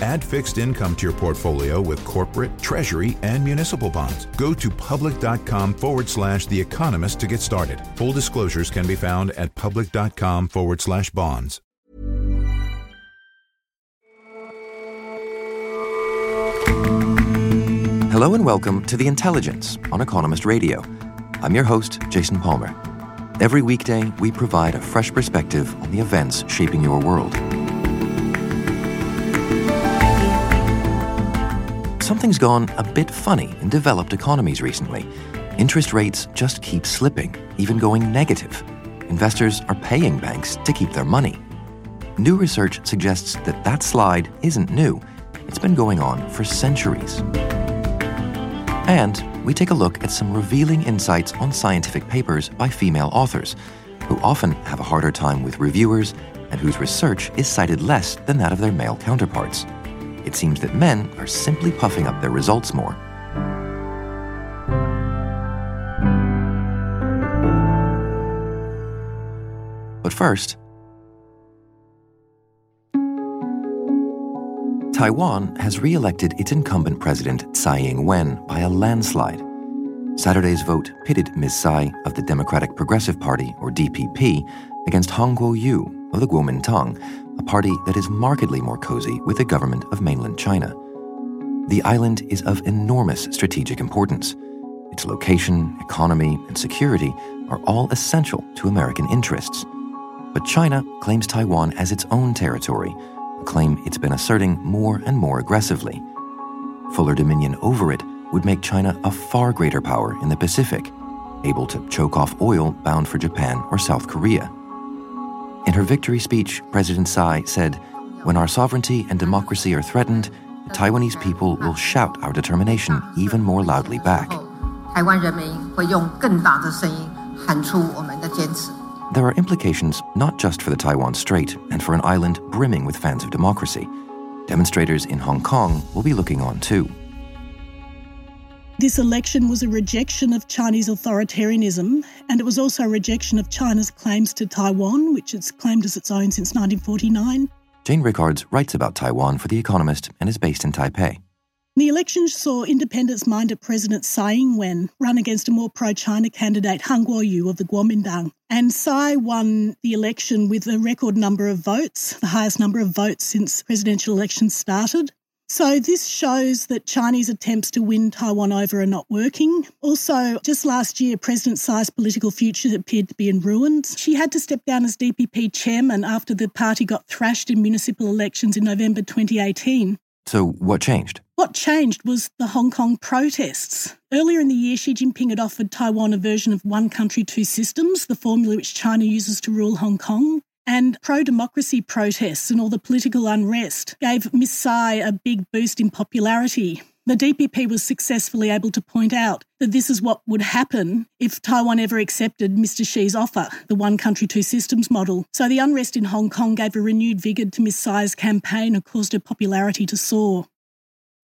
Add fixed income to your portfolio with corporate, treasury, and municipal bonds. Go to public.com forward slash The Economist to get started. Full disclosures can be found at public.com forward slash bonds. Hello and welcome to The Intelligence on Economist Radio. I'm your host, Jason Palmer. Every weekday, we provide a fresh perspective on the events shaping your world. Something's gone a bit funny in developed economies recently. Interest rates just keep slipping, even going negative. Investors are paying banks to keep their money. New research suggests that that slide isn't new. It's been going on for centuries. And we take a look at some revealing insights on scientific papers by female authors, who often have a harder time with reviewers and whose research is cited less than that of their male counterparts. It seems that men are simply puffing up their results more. But first, Taiwan has re elected its incumbent president, Tsai Ing wen, by a landslide. Saturday's vote pitted Ms. Tsai of the Democratic Progressive Party, or DPP, against Han Kuo-yu of the Kuomintang, a party that is markedly more cozy with the government of mainland China. The island is of enormous strategic importance. Its location, economy, and security are all essential to American interests. But China claims Taiwan as its own territory a claim it's been asserting more and more aggressively. Fuller dominion over it would make China a far greater power in the Pacific, able to choke off oil bound for Japan or South Korea. In her victory speech, President Tsai said, When our sovereignty and democracy are threatened, the Taiwanese people will shout our determination even more loudly back. There are implications not just for the Taiwan Strait and for an island brimming with fans of democracy. Demonstrators in Hong Kong will be looking on too. This election was a rejection of Chinese authoritarianism, and it was also a rejection of China's claims to Taiwan, which it's claimed as its own since 1949. Jane Rickards writes about Taiwan for The Economist and is based in Taipei. The election saw independence minded President Tsai Ing wen run against a more pro China candidate, Han Kuo-yu of the Kuomintang. And Tsai won the election with a record number of votes, the highest number of votes since presidential elections started. So, this shows that Chinese attempts to win Taiwan over are not working. Also, just last year, President Tsai's political future appeared to be in ruins. She had to step down as DPP chairman after the party got thrashed in municipal elections in November 2018. So, what changed? What changed was the Hong Kong protests. Earlier in the year, Xi Jinping had offered Taiwan a version of one country, two systems, the formula which China uses to rule Hong Kong. And pro democracy protests and all the political unrest gave Miss Tsai a big boost in popularity. The DPP was successfully able to point out that this is what would happen if Taiwan ever accepted Mr. Xi's offer, the one country, two systems model. So the unrest in Hong Kong gave a renewed vigour to Miss Tsai's campaign and caused her popularity to soar.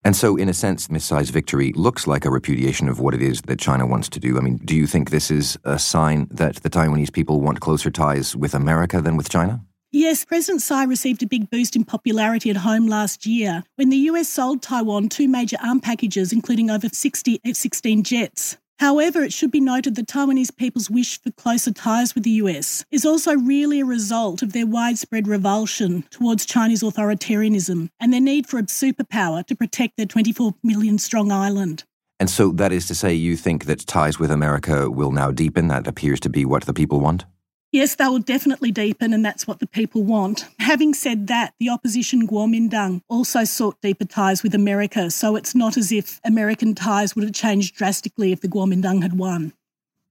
And so, in a sense, Miss Tsai's victory looks like a repudiation of what it is that China wants to do. I mean, do you think this is a sign that the Taiwanese people want closer ties with America than with China? Yes, President Tsai received a big boost in popularity at home last year when the US sold Taiwan two major arm packages, including over 60 F 16 jets. However, it should be noted that Taiwanese people's wish for closer ties with the US is also really a result of their widespread revulsion towards Chinese authoritarianism and their need for a superpower to protect their 24 million strong island. And so that is to say, you think that ties with America will now deepen? That appears to be what the people want? Yes, they will definitely deepen, and that's what the people want. Having said that, the opposition Kuomintang also sought deeper ties with America, so it's not as if American ties would have changed drastically if the Kuomintang had won.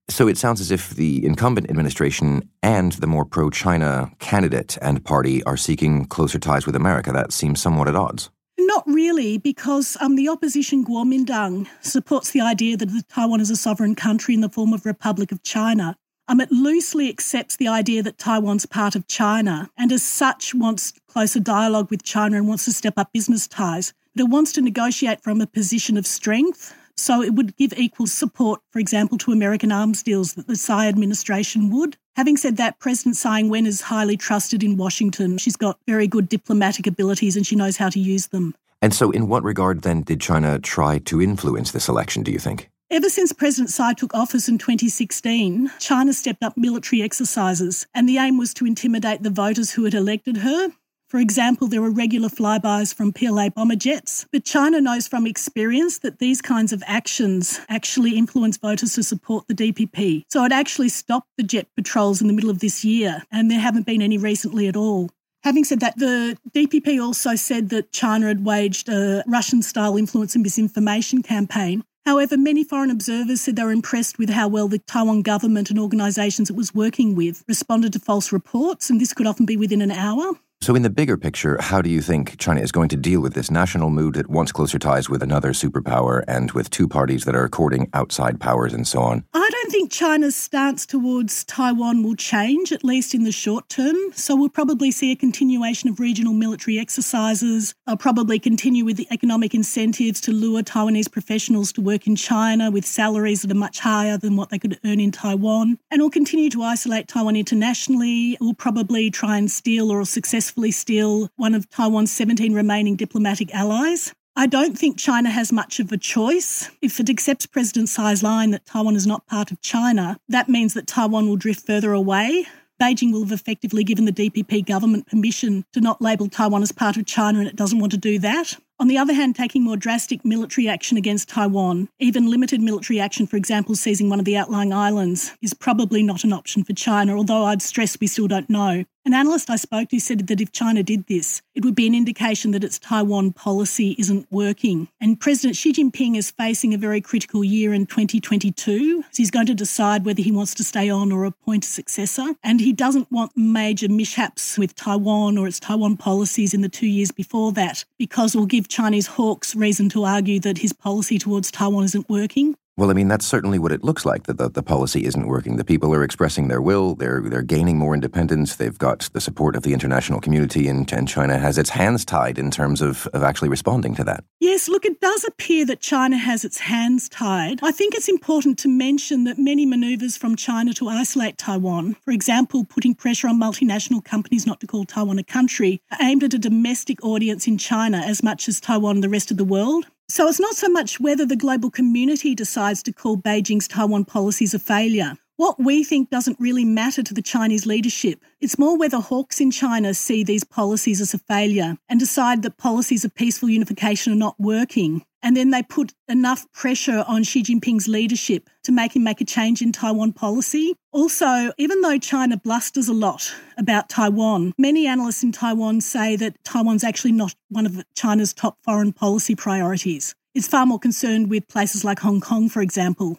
So it sounds as if the incumbent administration and the more pro China candidate and party are seeking closer ties with America. That seems somewhat at odds. Not really, because um, the opposition Kuomintang supports the idea that Taiwan is a sovereign country in the form of Republic of China. Um, it loosely accepts the idea that Taiwan's part of China and, as such, wants closer dialogue with China and wants to step up business ties. But it wants to negotiate from a position of strength. So it would give equal support, for example, to American arms deals that the Tsai administration would. Having said that, President Tsai Ing-wen is highly trusted in Washington. She's got very good diplomatic abilities and she knows how to use them. And so, in what regard then did China try to influence this election, do you think? Ever since President Tsai took office in 2016, China stepped up military exercises, and the aim was to intimidate the voters who had elected her. For example, there were regular flybys from PLA bomber jets, but China knows from experience that these kinds of actions actually influence voters to support the DPP. So it actually stopped the jet patrols in the middle of this year, and there haven't been any recently at all. Having said that, the DPP also said that China had waged a Russian style influence and misinformation campaign However, many foreign observers said they were impressed with how well the Taiwan government and organisations it was working with responded to false reports, and this could often be within an hour. So, in the bigger picture, how do you think China is going to deal with this national mood that wants closer ties with another superpower and with two parties that are courting outside powers and so on? I don't think China's stance towards Taiwan will change, at least in the short term. So, we'll probably see a continuation of regional military exercises. I'll probably continue with the economic incentives to lure Taiwanese professionals to work in China with salaries that are much higher than what they could earn in Taiwan. And we'll continue to isolate Taiwan internationally. We'll probably try and steal or successfully successfully steal one of Taiwan's 17 remaining diplomatic allies. I don't think China has much of a choice. If it accepts President Tsai's line that Taiwan is not part of China, that means that Taiwan will drift further away. Beijing will have effectively given the DPP government permission to not label Taiwan as part of China, and it doesn't want to do that. On the other hand, taking more drastic military action against Taiwan, even limited military action, for example, seizing one of the outlying islands, is probably not an option for China, although I'd stress we still don't know. An analyst I spoke to said that if China did this, it would be an indication that its Taiwan policy isn't working. And President Xi Jinping is facing a very critical year in 2022. So he's going to decide whether he wants to stay on or appoint a successor. And he doesn't want major mishaps with Taiwan or its Taiwan policies in the two years before that, because it will give Chinese hawks reason to argue that his policy towards Taiwan isn't working. Well, I mean, that's certainly what it looks like, that the, the policy isn't working. The people are expressing their will, they're, they're gaining more independence, they've got the support of the international community, and, and China has its hands tied in terms of, of actually responding to that. Yes, look, it does appear that China has its hands tied. I think it's important to mention that many manoeuvres from China to isolate Taiwan, for example, putting pressure on multinational companies not to call Taiwan a country, are aimed at a domestic audience in China as much as Taiwan and the rest of the world. So it's not so much whether the global community decides to call Beijing's Taiwan policies a failure. What we think doesn't really matter to the Chinese leadership. It's more whether hawks in China see these policies as a failure and decide that policies of peaceful unification are not working and then they put enough pressure on Xi Jinping's leadership to make him make a change in Taiwan policy. Also, even though China blusters a lot about Taiwan, many analysts in Taiwan say that Taiwan's actually not one of China's top foreign policy priorities. It's far more concerned with places like Hong Kong, for example.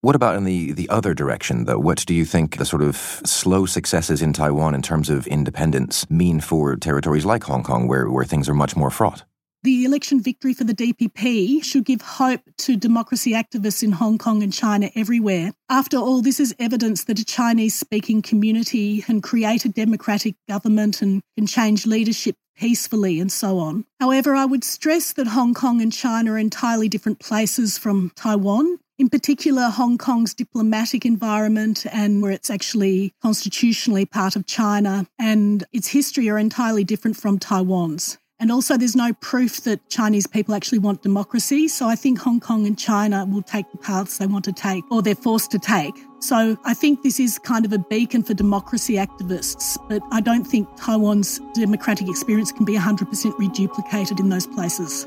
What about in the, the other direction, though? What do you think the sort of slow successes in Taiwan in terms of independence mean for territories like Hong Kong, where, where things are much more fraught? The election victory for the DPP should give hope to democracy activists in Hong Kong and China everywhere. After all, this is evidence that a Chinese speaking community can create a democratic government and can change leadership peacefully and so on. However, I would stress that Hong Kong and China are entirely different places from Taiwan. In particular, Hong Kong's diplomatic environment and where it's actually constitutionally part of China and its history are entirely different from Taiwan's. And also, there's no proof that Chinese people actually want democracy. So I think Hong Kong and China will take the paths they want to take or they're forced to take. So I think this is kind of a beacon for democracy activists, but I don't think Taiwan's democratic experience can be 100% reduplicated in those places.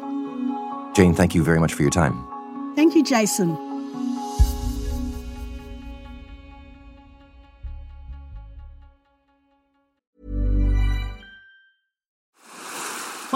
Jane, thank you very much for your time. Thank you, Jason.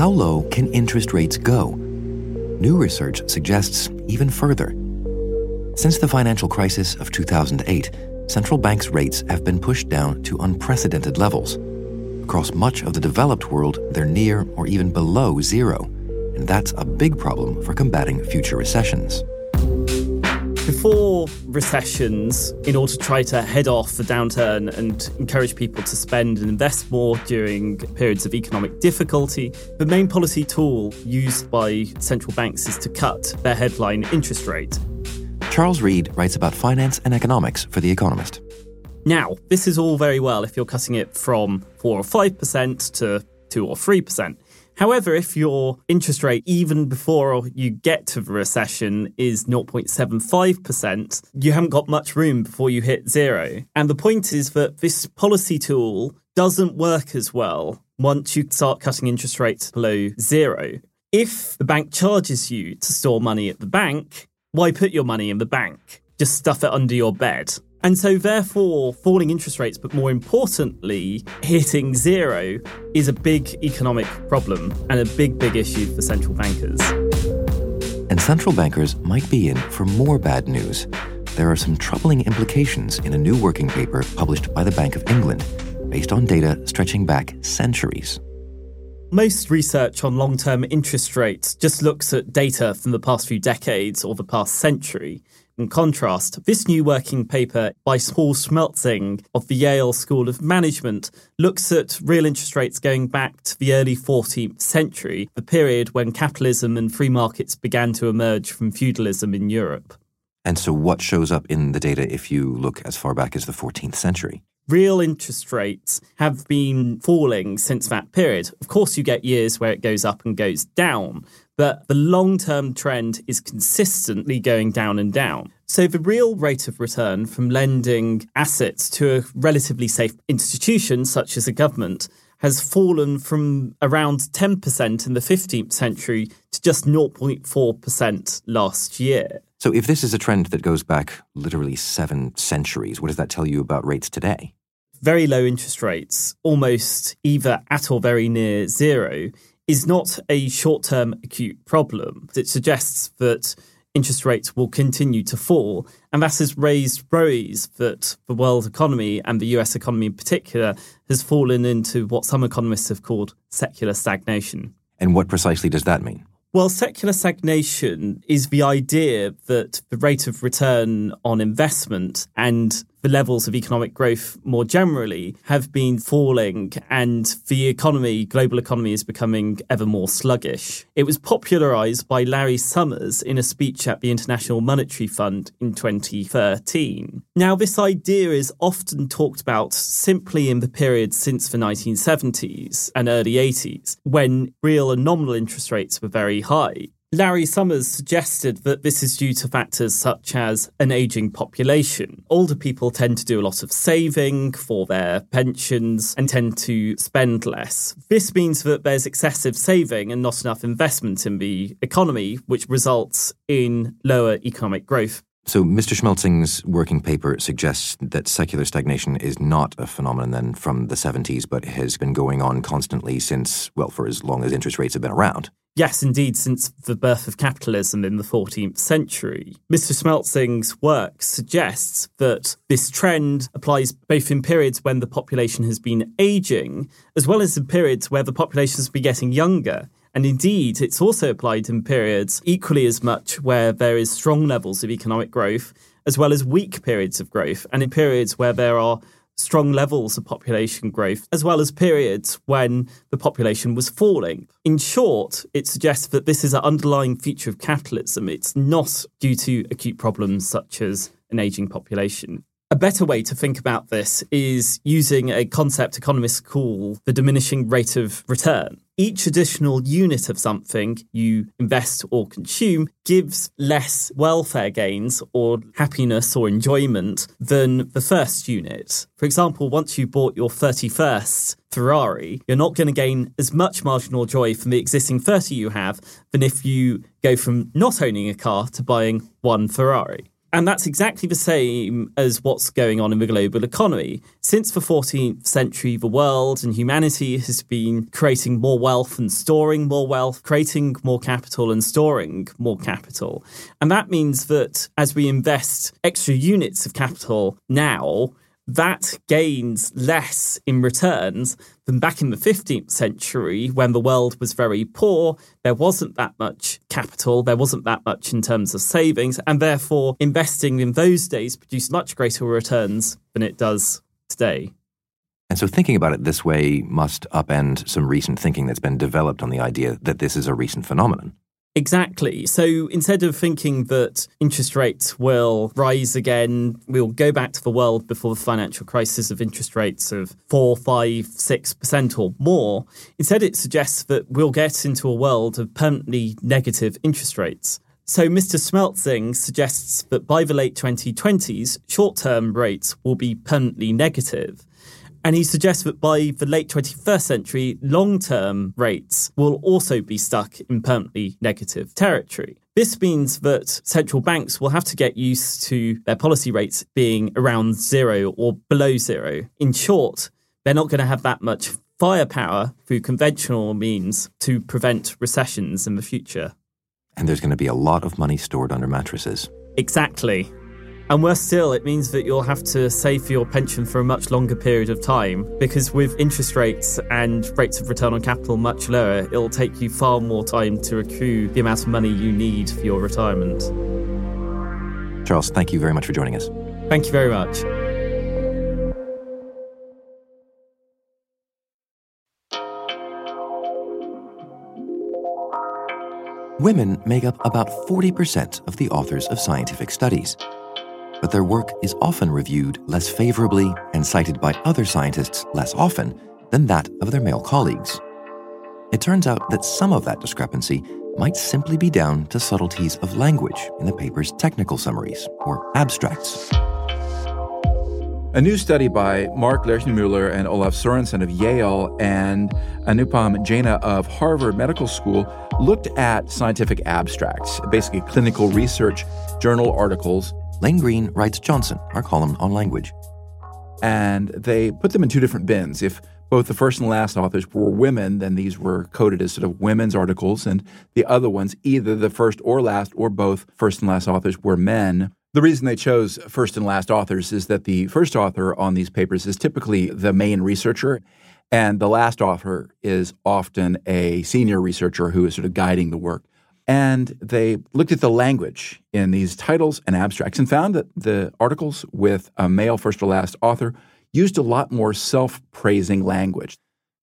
How low can interest rates go? New research suggests even further. Since the financial crisis of 2008, central banks' rates have been pushed down to unprecedented levels. Across much of the developed world, they're near or even below zero, and that's a big problem for combating future recessions. Before recessions, in order to try to head off the downturn and encourage people to spend and invest more during periods of economic difficulty, the main policy tool used by central banks is to cut their headline interest rate. Charles Reid writes about finance and economics for The Economist. Now, this is all very well if you're cutting it from 4 or 5% to 2 or 3%. However, if your interest rate, even before you get to the recession, is 0.75%, you haven't got much room before you hit zero. And the point is that this policy tool doesn't work as well once you start cutting interest rates below zero. If the bank charges you to store money at the bank, why put your money in the bank? Just stuff it under your bed. And so, therefore, falling interest rates, but more importantly, hitting zero is a big economic problem and a big, big issue for central bankers. And central bankers might be in for more bad news. There are some troubling implications in a new working paper published by the Bank of England, based on data stretching back centuries. Most research on long term interest rates just looks at data from the past few decades or the past century. In contrast, this new working paper by Paul Schmelzing of the Yale School of Management looks at real interest rates going back to the early 14th century, the period when capitalism and free markets began to emerge from feudalism in Europe. And so, what shows up in the data if you look as far back as the 14th century? real interest rates have been falling since that period. Of course, you get years where it goes up and goes down, but the long term trend is consistently going down and down. So the real rate of return from lending assets to a relatively safe institution, such as a government, has fallen from around 10% in the 15th century to just 0.4% last year. So, if this is a trend that goes back literally seven centuries, what does that tell you about rates today? Very low interest rates, almost either at or very near zero, is not a short term acute problem. It suggests that interest rates will continue to fall. And that has raised worries that the world economy and the US economy in particular has fallen into what some economists have called secular stagnation. And what precisely does that mean? Well, secular stagnation is the idea that the rate of return on investment and the levels of economic growth more generally have been falling and the economy, global economy, is becoming ever more sluggish. It was popularized by Larry Summers in a speech at the International Monetary Fund in 2013. Now, this idea is often talked about simply in the period since the 1970s and early 80s, when real and nominal interest rates were very high. Larry Summers suggested that this is due to factors such as an aging population. Older people tend to do a lot of saving for their pensions and tend to spend less. This means that there's excessive saving and not enough investment in the economy, which results in lower economic growth. So, Mr. Schmelzing's working paper suggests that secular stagnation is not a phenomenon then from the 70s, but has been going on constantly since, well, for as long as interest rates have been around. Yes, indeed, since the birth of capitalism in the 14th century. Mr. Schmelzing's work suggests that this trend applies both in periods when the population has been aging, as well as in periods where the population has been getting younger. And indeed, it's also applied in periods equally as much where there is strong levels of economic growth, as well as weak periods of growth, and in periods where there are strong levels of population growth, as well as periods when the population was falling. In short, it suggests that this is an underlying feature of capitalism. It's not due to acute problems such as an aging population. A better way to think about this is using a concept economists call the diminishing rate of return. Each additional unit of something you invest or consume gives less welfare gains or happiness or enjoyment than the first unit. For example, once you bought your 31st Ferrari, you're not going to gain as much marginal joy from the existing 30 you have than if you go from not owning a car to buying one Ferrari. And that's exactly the same as what's going on in the global economy. Since the 14th century, the world and humanity has been creating more wealth and storing more wealth, creating more capital and storing more capital. And that means that as we invest extra units of capital now, that gains less in returns than back in the 15th century when the world was very poor. There wasn't that much capital, there wasn't that much in terms of savings, and therefore investing in those days produced much greater returns than it does today. And so thinking about it this way must upend some recent thinking that's been developed on the idea that this is a recent phenomenon. Exactly. So instead of thinking that interest rates will rise again, we'll go back to the world before the financial crisis of interest rates of four, five, six percent or more. Instead, it suggests that we'll get into a world of permanently negative interest rates. So Mr. Schmelzing suggests that by the late 2020s, short term rates will be permanently negative. And he suggests that by the late 21st century, long term rates will also be stuck in permanently negative territory. This means that central banks will have to get used to their policy rates being around zero or below zero. In short, they're not going to have that much firepower through conventional means to prevent recessions in the future. And there's going to be a lot of money stored under mattresses. Exactly. And worse still, it means that you'll have to save for your pension for a much longer period of time because with interest rates and rates of return on capital much lower, it'll take you far more time to accrue the amount of money you need for your retirement. Charles, thank you very much for joining us. Thank you very much. Women make up about 40% of the authors of scientific studies but their work is often reviewed less favorably and cited by other scientists less often than that of their male colleagues. It turns out that some of that discrepancy might simply be down to subtleties of language in the paper's technical summaries, or abstracts. A new study by Marc Lerchenmueller and Olav Sorenson of Yale and Anupam Jena of Harvard Medical School looked at scientific abstracts, basically clinical research journal articles Lane Greene writes Johnson, our column on language. And they put them in two different bins. If both the first and last authors were women, then these were coded as sort of women's articles, and the other ones, either the first or last or both first and last authors were men. The reason they chose first and last authors is that the first author on these papers is typically the main researcher, and the last author is often a senior researcher who is sort of guiding the work. And they looked at the language in these titles and abstracts and found that the articles with a male first or last author used a lot more self praising language.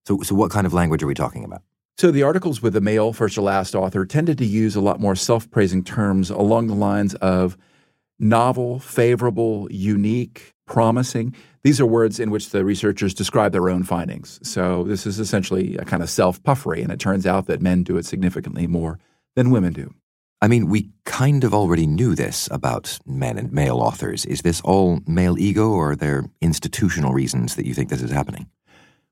So, so, what kind of language are we talking about? So, the articles with a male first or last author tended to use a lot more self praising terms along the lines of novel, favorable, unique, promising. These are words in which the researchers describe their own findings. So, this is essentially a kind of self puffery, and it turns out that men do it significantly more than women do. I mean, we kind of already knew this about men and male authors. Is this all male ego, or are there institutional reasons that you think this is happening?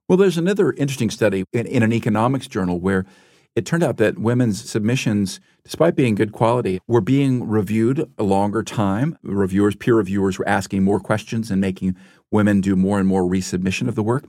Well, there's another interesting study in, in, an economics journal where it turned out that women's submissions, despite being good quality, were being reviewed a longer time. Reviewers, peer reviewers, were asking more questions and making women do more and more resubmission of the work.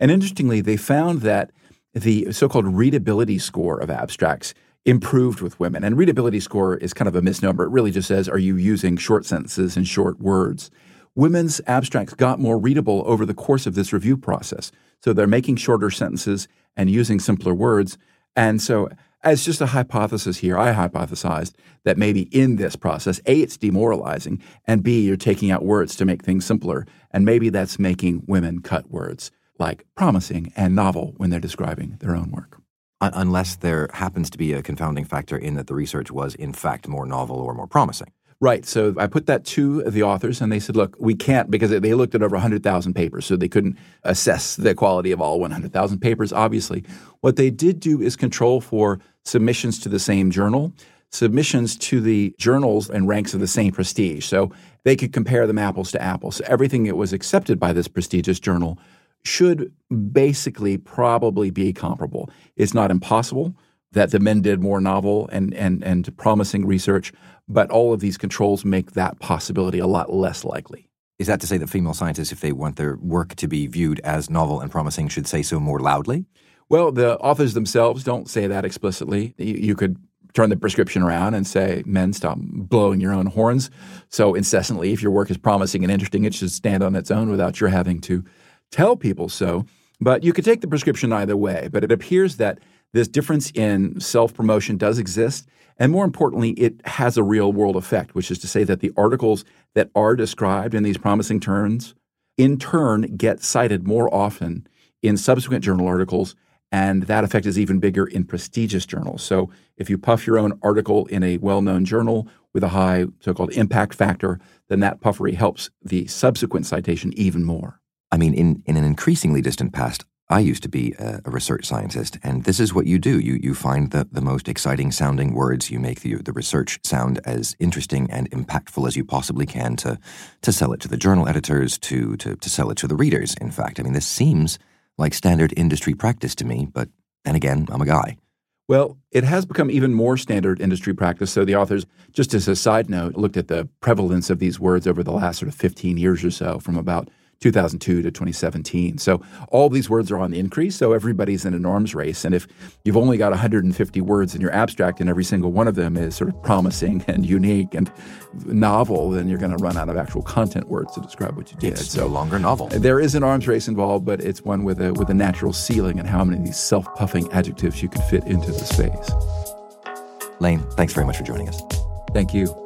And interestingly, they found that the so called readability score of abstracts improved with women. And readability score is kind of a misnomer. It really just says, are you using short sentences and short words? Women's abstracts got more readable over the course of this review process. So they're making shorter sentences and using simpler words. And so, as just a hypothesis here, I hypothesized that maybe in this process, A, it's demoralizing, and B, you're taking out words to make things simpler. And maybe that's making women cut words like promising and novel when they're describing their own work unless there happens to be a confounding factor in that the research was in fact more novel or more promising. Right. So I put that to the authors, and they said, look, we can't because they looked at over 100,000 papers, so they couldn't assess the quality of all 100,000 papers, obviously. What they did do is control for submissions to the same journal, submissions to the journals and ranks of the same prestige. So they could compare them apples to apples. So everything that was accepted by this prestigious journal should basically probably be comparable. It's not impossible that the men did more novel and, and, and promising research, but all of these controls make that possibility a lot less likely. Is that to say that female scientists, if they want their work to be viewed as novel and promising, should say so more loudly? Well, the authors themselves don't say that explicitly. You, you could turn the prescription around and say, men, stop blowing your own horns so incessantly. If your work is promising and interesting, it should stand on its own without your having to tell people so. But you could take the prescription either way. But it appears that this difference in self promotion does exist. And more importantly, it has a real world effect, which is to say that the articles that are described in these promising terms in turn get cited more often in subsequent journal articles. And that effect is even bigger in prestigious journals. So if you puff your own article in a well known journal with a high so called impact factor, then that puffery helps the subsequent citation even more. I mean, in, in an increasingly distant past, I used to be a, a, research scientist, and this is what you do. You, you find the, the most exciting sounding words. You make the, the research sound as interesting and impactful as you possibly can to, to sell it to the journal editors, to, to, to sell it to the readers, in fact. I mean, this seems like standard industry practice to me, but then again, I'm a guy. Well, it has become even more standard industry practice. So the authors, just as a side note, looked at the prevalence of these words over the last sort of 15 years or so, from about 2002 to 2017. So all these words are on the increase. So everybody's in a arms race. And if you've only got 150 words in your abstract and every single one of them is sort of promising and unique and novel, then you're going to run out of actual content words to describe what you did. It's so no longer novel. There is an arms race involved, but it's one with a with a natural ceiling and how many of these self-puffing adjectives you can fit into the space. Lane, thanks very much for joining us. Thank you.